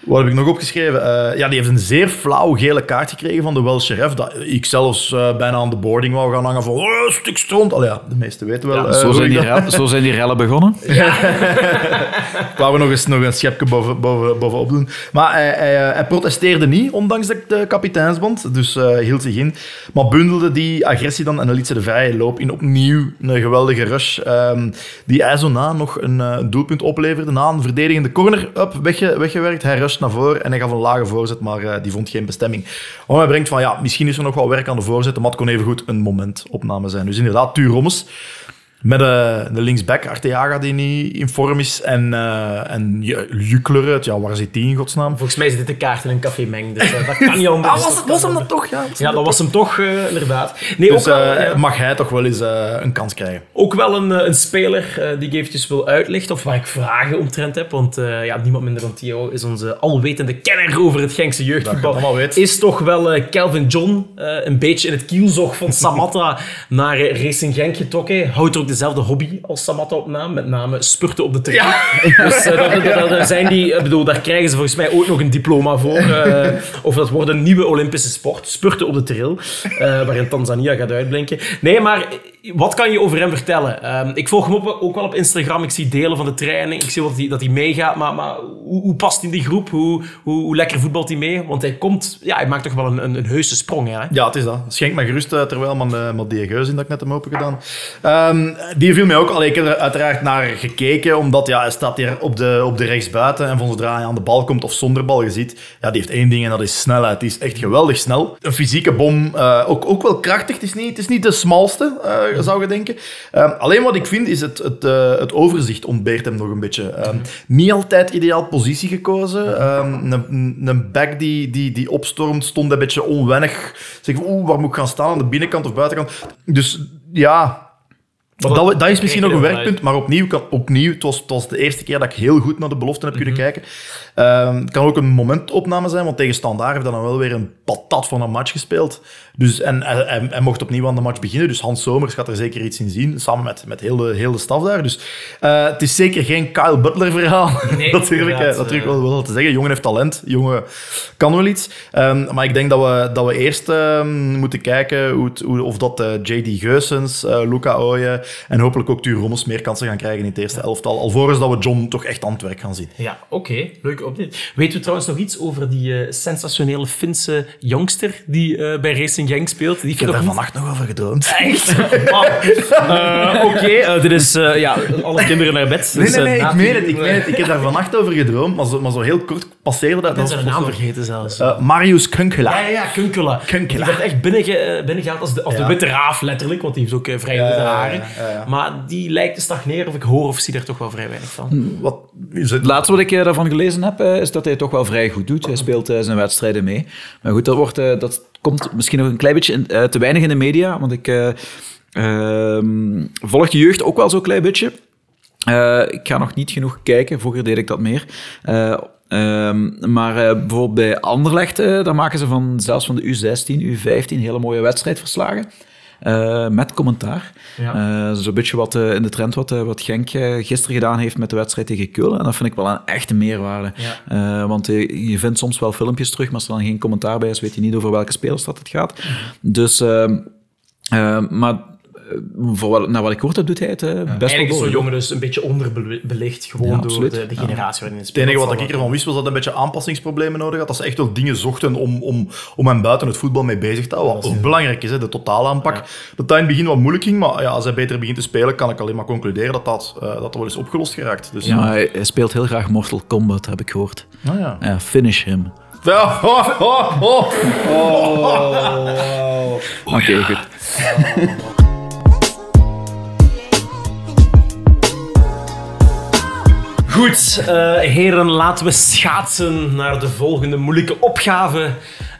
Speaker 4: wat heb ik nog opgeschreven? Eh, ja, die heeft een zeer flauw gele kaart gekregen van de Welsh ref. Dat ik zelfs eh, bijna aan de boarding wou gaan hangen van oh, stuk stront. Allee, ja, de meesten weten wel. eh,
Speaker 6: Zo zijn, die rellen, zo zijn die rellen begonnen.
Speaker 4: Wou we nog eens nog een schepje boven, boven, bovenop doen. Maar hij, hij, eh, hij protesteerde niet, ondanks de, de kapiteinsband. Dus eh, hield zich in. Maar bundelde die agressie dan en liet ze de vrije loop in. Opnieuw een geweldige rush. ehm, die hij zo na nog een eh, doelpunt opleverde. Na een verdedigende corner up, wegge, weggewerkt. Hij rusht naar voren en hij gaf een lage voorzet, maar eh, die vond geen bestemming. Wat mij brengt van, ja, misschien is er nog wel werk aan de voorzet. Maar het kon even goed een momentopname zijn. Dus inderdaad, Tuur Rommes. Met eh, de linksback Arteaga die niet in vorm is. En, eh en Ju- Jukler, ja, waar zit die in godsnaam?
Speaker 5: Volgens mij zit dit de kaart in een café meng, dus eh, dat kan niet anders.
Speaker 4: Ah, was, was hem dat toch? Ja,
Speaker 5: Ja, dat was hem toch, eh, inderdaad. Nee,
Speaker 4: Dus
Speaker 5: ook, wel, ja.
Speaker 4: mag hij toch wel eens een kans krijgen.
Speaker 5: Ook wel een, een speler die ik eventjes wil uitlichten, of waar ik vragen omtrent heb. Want eh, ja, niemand minder dan Theo is onze alwetende kenner over het Genkse
Speaker 4: je
Speaker 5: jeugdvoetbal.
Speaker 4: het allemaal weet.
Speaker 5: Is toch wel Calvin John een beetje in het kielzog van Samatta naar Racing Genk getrokken. Houdt ook dezelfde hobby als Samatta op naam, met name spurten op de trail. Dus eh, daar, daar- daar zijn die, ik bedoel, daar krijgen ze volgens mij ook nog een diploma voor. eh, of dat wordt een nieuwe Olympische sport, spurten op de trail, eh, waarin Tanzania gaat uitblinken. Nee, maar wat kan je over hem vertellen? Ehm, ik volg hem op, ook wel op Instagram. Ik zie delen van de training. Ik zie wat hij, dat hij meegaat. Maar, maar hoe, hoe past hij in die groep? Hoe, hoe, hoe lekker voetbalt hij mee? Want hij komt... Ja, hij maakt toch wel een, een, een heuse sprong, hè?
Speaker 4: Ja, het is dat. Schenk mij gerust eh, terwijl man, uh, maar die geus in dat ik net hem open gedaan. Ehm, die viel mij ook. Allee, ik heb er uiteraard naar gekeken, omdat ja, hij staat hier op de, op de rechtsbuiten en van zodra hij aan de bal komt of zonder bal, je ziet, ja, die heeft één ding en dat is snelheid. Die is echt geweldig snel. Een fysieke bom, eh, ook, ook wel krachtig. Het is niet, het is niet de smalste, eh, zou je denken. Ehm, alleen wat ik vind, is het, het, eh, het overzicht ontbeert hem nog een beetje. Ehm, niet altijd ideaal positie gekozen. Ehm, een, een back die, die, die opstormt, stond een beetje onwennig. Zeg, oeh, waar moet ik gaan staan? Aan de binnenkant of buitenkant? Dus ja, dat, dat, is misschien nog een werkpunt, maar opnieuw, kan, opnieuw het, was, het was de eerste keer dat ik heel goed naar de beloften heb kunnen kijken. Ehm, het kan ook een momentopname zijn, want tegen Standaard heeft hij dan wel weer een patat van een match gespeeld. Dus, en hij, hij- hij mocht opnieuw aan de match beginnen, dus Hans Somers gaat er zeker iets in zien, samen met, met heel, de, heel de staf daar. Dus eh, het is zeker geen Kyle Butler verhaal,
Speaker 5: Nee,
Speaker 4: dat ik
Speaker 5: inderdaad,
Speaker 4: eh, natuurlijk
Speaker 5: eh.
Speaker 4: wel, wel te zeggen. Jongen heeft talent, jongen kan wel iets. Ehm, maar ik denk dat we, dat we eerst ehm, moeten kijken hoe het, hoe, of dat JD Geusens, Luca Ooyen en hopelijk ook Tuur Rommels meer kansen gaan krijgen in het eerste elftal. Alvorens dat we John toch echt aan het werk gaan zien.
Speaker 5: Ja, oké. Leuk update. Weten we trouwens nog iets over die eh, sensationele Finse youngster die eh, bij Racing Genk speelt? Die
Speaker 4: Ik heb daar vannacht nog over gedroomd.
Speaker 5: Echt? Eh, Oké, dit is ja, alle kinderen naar bed.
Speaker 4: Nee,
Speaker 5: Dus,
Speaker 4: nee, nee, ik meen het. Ik, meen het. ik heb daar vannacht over gedroomd, maar zo, maar zo heel kort passeerde dat.
Speaker 5: Ik ben zijn naam vergeten zelfs.
Speaker 4: Marius Kunkela.
Speaker 5: ja, ja, ja, Kunkela.
Speaker 4: Kunkela.
Speaker 5: Die werd echt binnenge, eh, binnengehaald als de, als de witte raaf, letterlijk, want die heeft ook vrij witte haren.
Speaker 4: Ja, ja.
Speaker 5: Maar die lijkt te stagneren, of ik hoor of zie er toch wel vrij weinig van.
Speaker 4: Wat is het?
Speaker 6: Laatste wat ik eh, daarvan gelezen heb, eh, is dat hij het toch wel vrij goed doet. Hij speelt eh, zijn wedstrijden mee. Maar goed, dat, wordt, dat komt misschien nog een klein beetje in- te weinig in de media. Want ik eh, ehm, volg de jeugd ook wel zo'n klein beetje. Eh, ik ga nog niet genoeg kijken. Vroeger deed ik dat meer. Eh, ehm, maar eh, bijvoorbeeld bij Anderlecht, daar maken ze van, zelfs van de U16, U15 hele mooie wedstrijdverslagen. Eh, met commentaar.
Speaker 5: Ja.
Speaker 6: Eh, Zo'n beetje wat eh, in de trend wat, wat Genk gisteren gedaan heeft met de wedstrijd tegen Keulen. En dat vind ik wel een echte meerwaarde.
Speaker 5: Ja.
Speaker 6: Want je, je vindt soms wel filmpjes terug, maar als er dan geen commentaar bij is, weet je niet over welke spelers dat het gaat. Dus, ehm, eh, maar voor wat, naar wat ik heb, doet hij het eh, best wel
Speaker 5: Eigenlijk is zo'n jongen dus een beetje onderbelicht, gewoon
Speaker 6: Ja,
Speaker 5: door de, de generatie waarin hij
Speaker 4: Het
Speaker 5: speelt.
Speaker 4: enige wat ik ervan wist, was dat hij een beetje aanpassingsproblemen nodig had. Dat ze echt wel dingen zochten om, om, om hem buiten het voetbal mee bezig te houden. Wat ook belangrijk is, hè, de totaalaanpak. Dat dat in het begin wat moeilijk ging, maar ja, als hij beter begint te spelen, kan ik alleen maar concluderen dat dat, eh, dat, wel eens opgelost geraakt. Dus,
Speaker 6: Ja, hij, hij speelt heel graag Mortal Kombat, heb ik gehoord.
Speaker 4: Ah, ja.
Speaker 6: Ja, finish him.
Speaker 4: Ja, oh, oh, oh.
Speaker 6: Oké, goed.
Speaker 5: Goed, eh, heren, laten we schaatsen naar de volgende moeilijke opgave.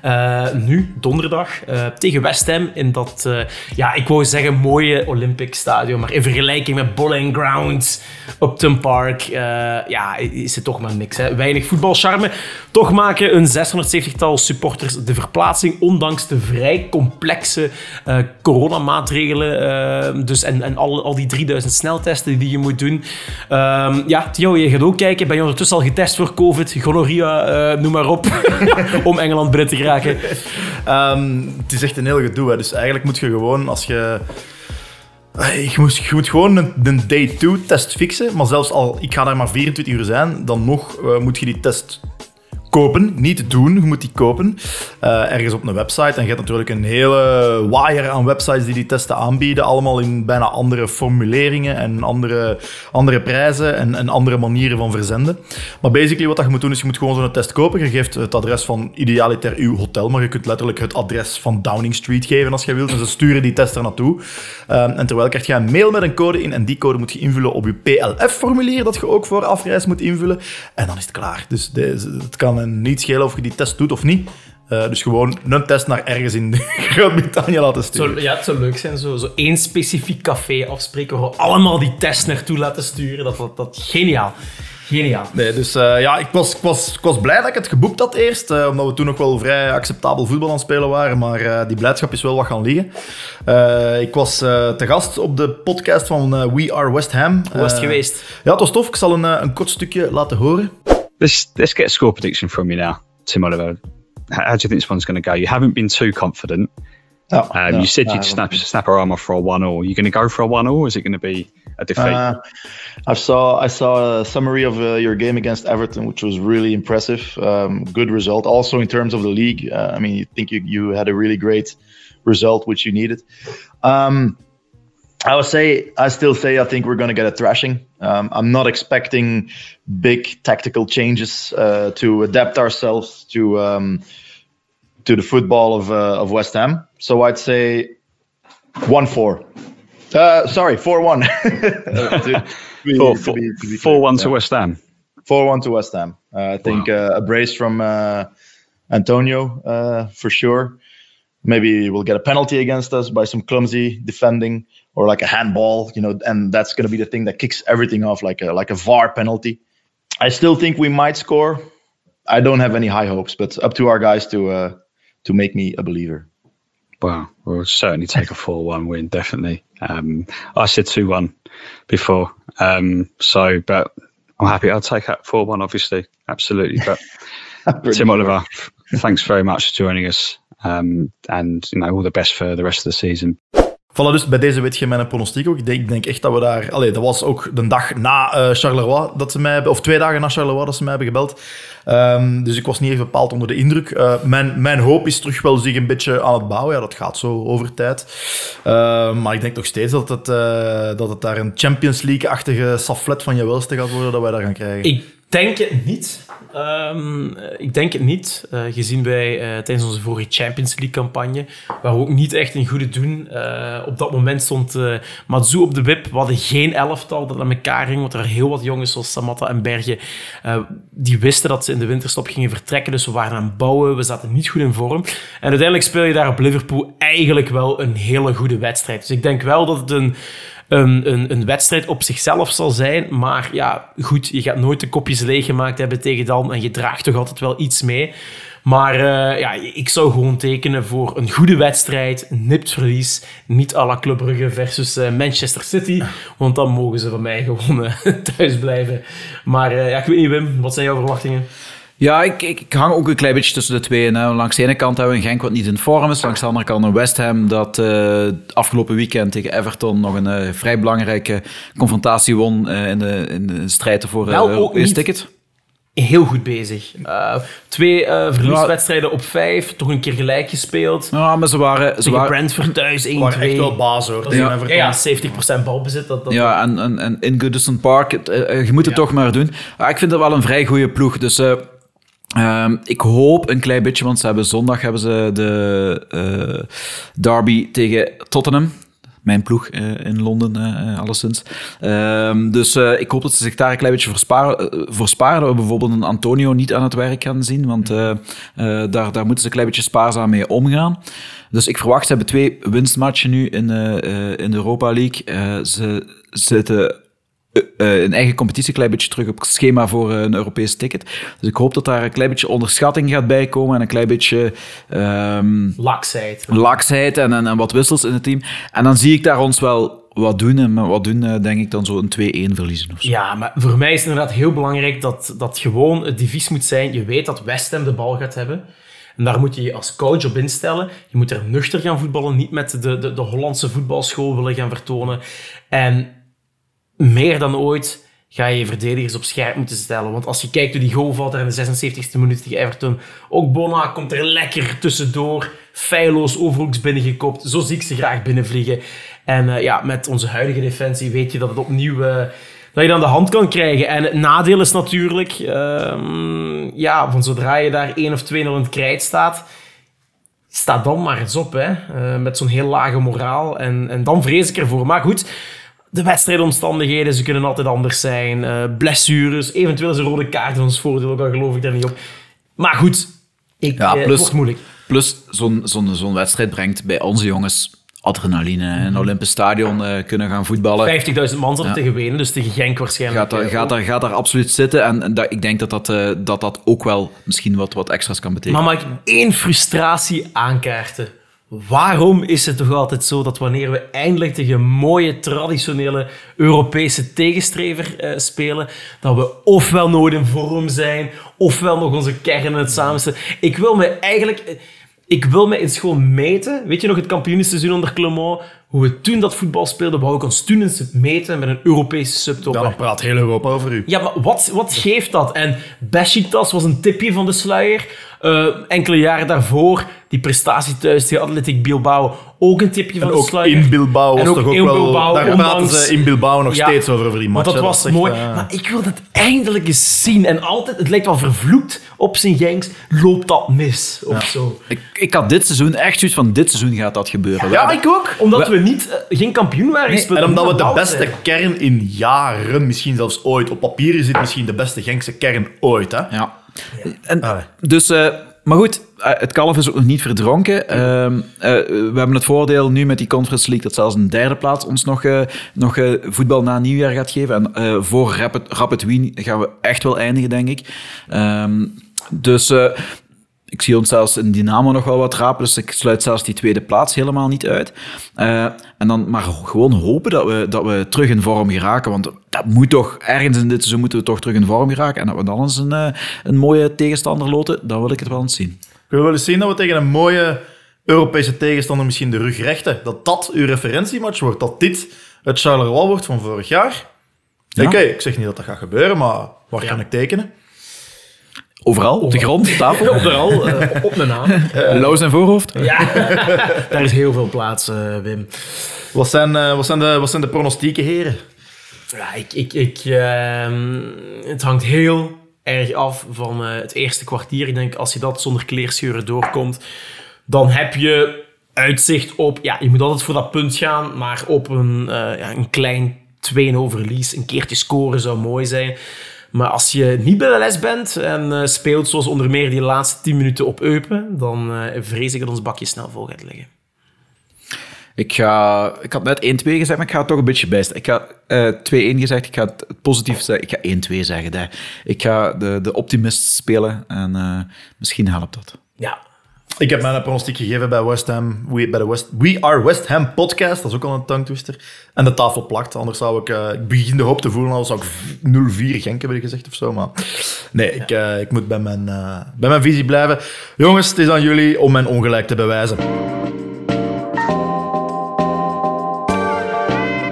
Speaker 5: Eh, nu, donderdag, eh, tegen West Ham in dat, eh, ja, ik wou zeggen mooie Olympic Stadion, maar in vergelijking met Bowling Ground, Upton Park, ja, is het toch maar niks. Hè? Weinig voetbalcharme. Toch maken een 670-tal supporters de verplaatsing, ondanks de vrij complexe coronamaatregelen. dus en, en al, al die 3000 sneltesten die je moet doen. Ehm, ja, Theo, je gaat ook kijken. Ben je ondertussen al getest voor COVID, gonorrhea, noem maar op, om Engeland binnen te geraken?
Speaker 4: Ehm, het is echt een heel gedoe. Hè. Dus eigenlijk moet je gewoon, als je... Eh, Je moet, je moet gewoon een, een day 2 test fixen. Maar zelfs al, ik ga daar maar 24 uur zijn, dan nog eh, moet je die test kopen, niet doen, je moet die kopen. eh, ergens op een website. En je hebt natuurlijk een hele waaier aan websites die die testen aanbieden. Allemaal in bijna andere formuleringen en andere, andere prijzen en, en andere manieren van verzenden. Maar basically wat je moet doen is je moet gewoon zo'n test kopen. Je geeft het adres van idealiter uw hotel, maar je kunt letterlijk het adres van Downing Street geven als je wilt. En ze sturen die test er naartoe. Ehm, en terwijl krijg je een mail met een code in en die code moet je invullen op je PLF-formulier dat je ook voor afreis moet invullen. En dan is het klaar. Dus deze, het kan een niet schelen of je die test doet of niet. Eh, dus gewoon een test naar ergens in Groot-Brittannië laten sturen.
Speaker 5: Zo, ja, het zou leuk zijn, zo, zo één specifiek café afspreken waar we allemaal die test naartoe laten sturen. Dat, dat, dat, geniaal. Geniaal.
Speaker 4: Nee, dus eh, ja, ik was, ik, was, ik was blij dat ik het geboekt had eerst. eh, omdat we toen nog wel vrij acceptabel voetbal aan het spelen waren. Maar eh, die blijdschap is wel wat gaan liggen. Eh, ik was eh, te gast op de podcast van eh, We Are West Ham.
Speaker 5: Hoe was het
Speaker 4: Eh,
Speaker 5: geweest?
Speaker 4: Ja, het was tof. Ik zal een, eh, een kort stukje laten horen.
Speaker 7: Let's let's get a score prediction from you now, Tim Oliver. How, how do you think this one's going to go? You haven't been too confident.
Speaker 8: No,
Speaker 7: Um,
Speaker 8: no,
Speaker 7: you said you'd snap snap our arm off for a one all. Are you going to go for a one all, or is it going to be a defeat?
Speaker 8: Uh, I saw I saw a summary of uh, your game against Everton, which was really impressive. Um, good result. Also in terms of the league, uh, I mean, you think you, you had a really great result, which you needed. Um, I would say I still say I think we're going to get a thrashing. Um, I'm not expecting big tactical changes uh, to adapt ourselves to um, to the football of uh, of West Ham. So I'd say one four. Uh, sorry, four one.
Speaker 7: Four, four, four one to West Ham.
Speaker 8: Four one to West Ham. Uh, I think uh, a brace from uh, Antonio uh, for sure. Maybe we'll get a penalty against us by some clumsy defending or like a handball, you know, and that's going to be the thing that kicks everything off, like a like a VAR penalty. I still think we might score. I don't have any high hopes, but up to our guys to uh, to make me a believer.
Speaker 7: Well, we'll certainly take a 4 1 win, definitely. Um, I said 2 1 before. Um, so, but I'm happy. I'll take that 4 1, obviously. Absolutely. But Tim. Oliver, thanks very much for joining us. Um, and, you know, all the best for the rest of the season.
Speaker 4: Voilà, dus bij deze weet je mijn pronostiek ook. Ik denk, echt dat we daar... Allee, dat was ook de dag na eh, Charleroi dat ze mij. Of twee dagen na Charleroi dat ze mij hebben gebeld. Ehm, dus ik was niet even bepaald onder de indruk. Eh, mijn, mijn hoop is terug wel zich een beetje aan het bouwen. Ja, dat gaat zo over tijd. Ehm, maar ik denk nog steeds dat het, eh, dat het daar een Champions League-achtige saflet van je welste gaat worden dat wij daar gaan krijgen.
Speaker 5: Ik denk het niet. Ehm, ik denk het niet. Eh, gezien wij eh, tijdens onze vorige Champions League-campagne, waar we ook niet echt een goede doen. eh, op dat moment stond Matsu op de wip. We hadden geen elftal dat aan elkaar ging, want er waren heel wat jongens zoals Samatta en Berge die wisten dat ze in de winterstop gingen vertrekken. Dus we waren aan het bouwen, we zaten niet goed in vorm. En uiteindelijk speel je daar op Liverpool eigenlijk wel een hele goede wedstrijd. Dus ik denk wel dat het een een, een, een, wedstrijd op zichzelf zal zijn. Maar ja, goed, je gaat nooit de kopjes leeggemaakt hebben tegen dan. En je draagt toch altijd wel iets mee. Maar uh, ja, ik zou gewoon tekenen voor een goede wedstrijd. Nipt verlies. Niet à la Club versus uh, Manchester City. Want dan mogen ze van mij gewoon uh, thuis blijven. Maar ja, ik weet niet, Wim. Wat zijn jouw verwachtingen?
Speaker 6: Ja, ik, ik, ik, hang ook een klein beetje tussen de twee. Nou, langs de ene kant hebben we een Genk wat niet in vorm is. Langs de andere kant een West Ham dat uh, afgelopen weekend tegen Everton nog een uh, vrij belangrijke confrontatie won uh, in, de, in de strijd voor
Speaker 5: nou,
Speaker 6: uh, Europees ticket.
Speaker 5: Heel goed bezig. twee verlieswedstrijden op vijf, toch een keer gelijk gespeeld.
Speaker 6: Ja, maar ze waren... Ze
Speaker 5: waren Brentford thuis 1-2.
Speaker 4: waren echt wel baas hoor.
Speaker 5: Ja, ja, ja 70% balbezit. Dat, dat
Speaker 6: ja, en, en, en in Goodison Park, het, je moet het ja. toch maar doen. ik vind het wel een vrij goede ploeg, dus... Um, ik hoop een klein beetje, want ze hebben zondag hebben ze de uh, derby tegen Tottenham. Mijn ploeg uh, in Londen, uh, alleszins. Um, dus ik hoop dat ze zich daar een klein beetje voorsparen. voorsparen dat we bijvoorbeeld een Antonio niet aan het werk gaan zien, want daar, daar moeten ze een klein beetje spaarzaam mee omgaan. Dus ik verwacht, ze hebben twee winstmatchen nu in, in de Europa League. ze zitten uh, een eigen competitie een klein beetje terug op het schema voor uh, een Europees ticket. Dus ik hoop dat daar een klein beetje onderschatting gaat bijkomen en een klein beetje... Um,
Speaker 5: laksheid.
Speaker 6: Laksheid en, en, en, wat wissels in het team. En dan zie ik daar ons wel wat doen. En wat doen, denk ik dan zo een 2-1 verliezen of zo.
Speaker 5: Ja, maar voor mij is het inderdaad heel belangrijk dat, dat gewoon het devies moet zijn. Je weet dat West Ham de bal gaat hebben. En daar moet je je als coach op instellen. Je moet er nuchter gaan voetballen, niet met de, de, de Hollandse voetbalschool willen gaan vertonen. En meer dan ooit ga je je verdedigers op scherp moeten stellen. Want als je kijkt hoe die goal valt er in de 76e minuut tegen Everton. Ook Bona komt er lekker tussendoor. Feilloos overhoeks binnengekopt. Zo zie ik ze graag binnenvliegen. En eh, ja, met onze huidige defensie weet je dat het opnieuw... eh, dat je dan de hand kan krijgen. En het nadeel is natuurlijk... ehm, ja, van zodra je daar 1 of 2-0 in het krijt staat... Sta dan maar eens op, hè. Eh, met zo'n heel lage moraal. En, en dan vrees ik ervoor. Maar goed, de wedstrijdomstandigheden, ze kunnen altijd anders zijn. Eh, blessures, eventueel is een rode kaart ons voordeel, ook al geloof ik daar niet op. Maar goed, ik,
Speaker 6: Ja,
Speaker 5: eh,
Speaker 6: plus-
Speaker 5: het wordt moeilijk.
Speaker 6: Plus, zo'n zo'n zo'n wedstrijd brengt bij onze jongens adrenaline. In het Olympisch Stadion eh, kunnen gaan voetballen.
Speaker 5: 50.000 man zat
Speaker 6: Ja.
Speaker 5: tegen Wenen, dus tegen Genk waarschijnlijk.
Speaker 6: Gaat daar, gaat, daar, gaat daar absoluut zitten. En, en dat, ik denk dat dat, dat dat ook wel misschien wat, wat extra's kan betekenen.
Speaker 5: Maar mag ik één frustratie aankaarten? Waarom is het toch altijd zo dat wanneer we eindelijk tegen een mooie, traditionele Europese tegenstrever eh, spelen, dat we ofwel nooit in vorm zijn, ofwel nog onze kern het samenstellen. Ik wil me eigenlijk... eh, Ik wil me eens gewoon meten. Weet je nog het kampioenenseizoen onder Clement? Hoe we toen dat voetbal speelden, wou ik ons toen eens meten met een Europese subtop.
Speaker 4: Dan praat heel Europa over u.
Speaker 5: Ja, maar wat, wat geeft dat? En Besiktas was een tipje van de sluier. Eh, enkele jaren daarvoor, die prestatie thuis tegen Athletic Bilbao, ook een tipje van
Speaker 4: En
Speaker 5: de
Speaker 4: ook
Speaker 5: sluier.
Speaker 4: in Bilbao was
Speaker 5: En ook
Speaker 4: toch ook
Speaker 5: in
Speaker 4: wel...
Speaker 5: Bilbao,
Speaker 4: daar praten ze in Bilbao nog
Speaker 5: Ja,
Speaker 4: steeds over, over die match.
Speaker 5: Want dat was
Speaker 4: echt,
Speaker 5: mooi.
Speaker 4: eh,
Speaker 5: Maar ik wil dat eindelijk eens zien. En altijd, het lijkt wel vervloekt op zijn Genks, loopt dat mis of zo.
Speaker 6: Ik, ik had dit seizoen echt zoiets van, dit seizoen gaat dat gebeuren.
Speaker 5: Ja, ik ook. Omdat we niet, eh, geen kampioen waren gespeeld.
Speaker 4: En omdat we de beste
Speaker 5: zijn.
Speaker 4: kern in jaren, misschien zelfs ooit, op papier is dit misschien de beste Genkse kern ooit. Hè?
Speaker 6: Ja. En,
Speaker 4: Ah.
Speaker 6: dus, eh, maar goed, eh, het kalf is ook nog niet verdronken. Ehm, eh, we hebben het voordeel nu met die Conference League dat zelfs een derde plaats ons nog, eh, nog eh, voetbal na nieuwjaar gaat geven. En eh, voor Rapid, Rapid Wien gaan we echt wel eindigen, denk ik. Ehm, dus eh, ik zie ons zelfs in Dynamo nog wel wat rapen, dus ik sluit zelfs die tweede plaats helemaal niet uit. Eh, en dan maar gewoon hopen dat we, dat we terug in vorm geraken, want dat moet toch, ergens in dit seizoen moeten we toch terug in vorm geraken. En dat we dan eens een, eh, een mooie tegenstander loten, dan wil ik het wel eens zien.
Speaker 4: Ik wil wel eens zien dat we tegen een mooie Europese tegenstander misschien de rug rechten. Dat dat uw referentiematch wordt. Dat dit het Charleroi wordt van vorig jaar.
Speaker 6: Ja.
Speaker 4: Oké, ik zeg niet dat dat gaat gebeuren, maar waar kan ik tekenen?
Speaker 6: Overal, op de grond, op tafel,
Speaker 5: Overal, eh, op mijn naam.
Speaker 6: Lauws en voorhoofd.
Speaker 5: Ja, daar is heel veel plaats, eh, Wim.
Speaker 4: Wat zijn, eh, wat zijn, de, wat zijn de pronostieken, heren?
Speaker 5: Ja, ik, ik, ik, ehm, het hangt heel erg af van eh, het eerste kwartier. Ik denk, als je dat zonder kleerscheuren doorkomt, dan heb je uitzicht op... Ja, je moet altijd voor dat punt gaan, maar op een, eh, ja, een klein 2-0 verlies, een keertje scoren zou mooi zijn. Maar als je niet bij de les bent en eh, speelt zoals onder meer die laatste 10 minuten op Eupen, dan eh, vrees ik dat ons bakje snel vol gaat liggen.
Speaker 6: Ik, ga, ik had net 1-2 gezegd, maar ik ga het toch een beetje bijstellen. Ik ga eh 2-1 gezegd, ik ga het positief zeggen. Ik ga 1-2 zeggen. daar. Ik ga de, de optimist spelen en misschien helpt dat.
Speaker 5: Ja,
Speaker 4: Ik heb mijn pronostiek gegeven bij West Ham, we, bij de West, we Are West Ham podcast. Dat is ook al een tongue twister. En de tafel plakt. Anders zou ik, eh, ik begin de hoop te voelen, anders zou ik 0-4 Genk hebben gezegd of zo. Maar nee, ik, eh, ik moet bij mijn, eh, bij mijn visie blijven. Jongens, het is aan jullie om mijn ongelijk te bewijzen.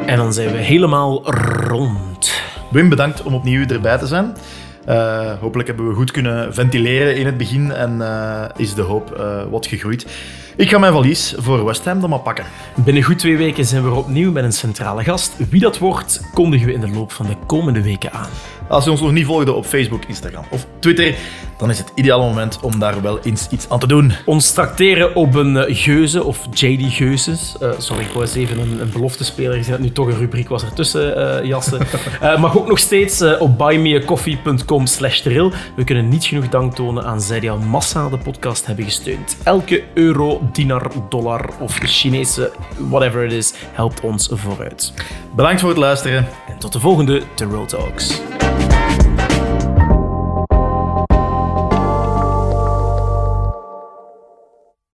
Speaker 5: en dan zijn we helemaal rond.
Speaker 4: Wim, bedankt om opnieuw erbij te zijn. Eh, hopelijk hebben we goed kunnen ventileren in het begin en eh, is de hoop eh, wat gegroeid. Ik ga mijn valies voor West Ham dan maar pakken.
Speaker 5: Binnen goed twee weken zijn we er opnieuw met een centrale gast. Wie dat wordt, kondigen we in de loop van de komende weken aan.
Speaker 4: Als je ons nog niet volgde op Facebook, Instagram of Twitter, dan is het ideale moment om daar wel eens iets aan te doen.
Speaker 5: Ons tracteren op een eh, geuze of JD Geuzes. Eh, sorry, ik wou eens even een, een beloftespeler gezien dat nu toch een rubriek was ertussen eh, jassen. Mag ook nog steeds op buymeacoffee.com slash. We kunnen niet genoeg dank tonen aan zij die al massaal de podcast hebben gesteund. Elke euro, dinar, dollar of Chinese, whatever it is, helpt ons vooruit.
Speaker 4: Bedankt voor het luisteren.
Speaker 5: En tot de volgende The Road Talks.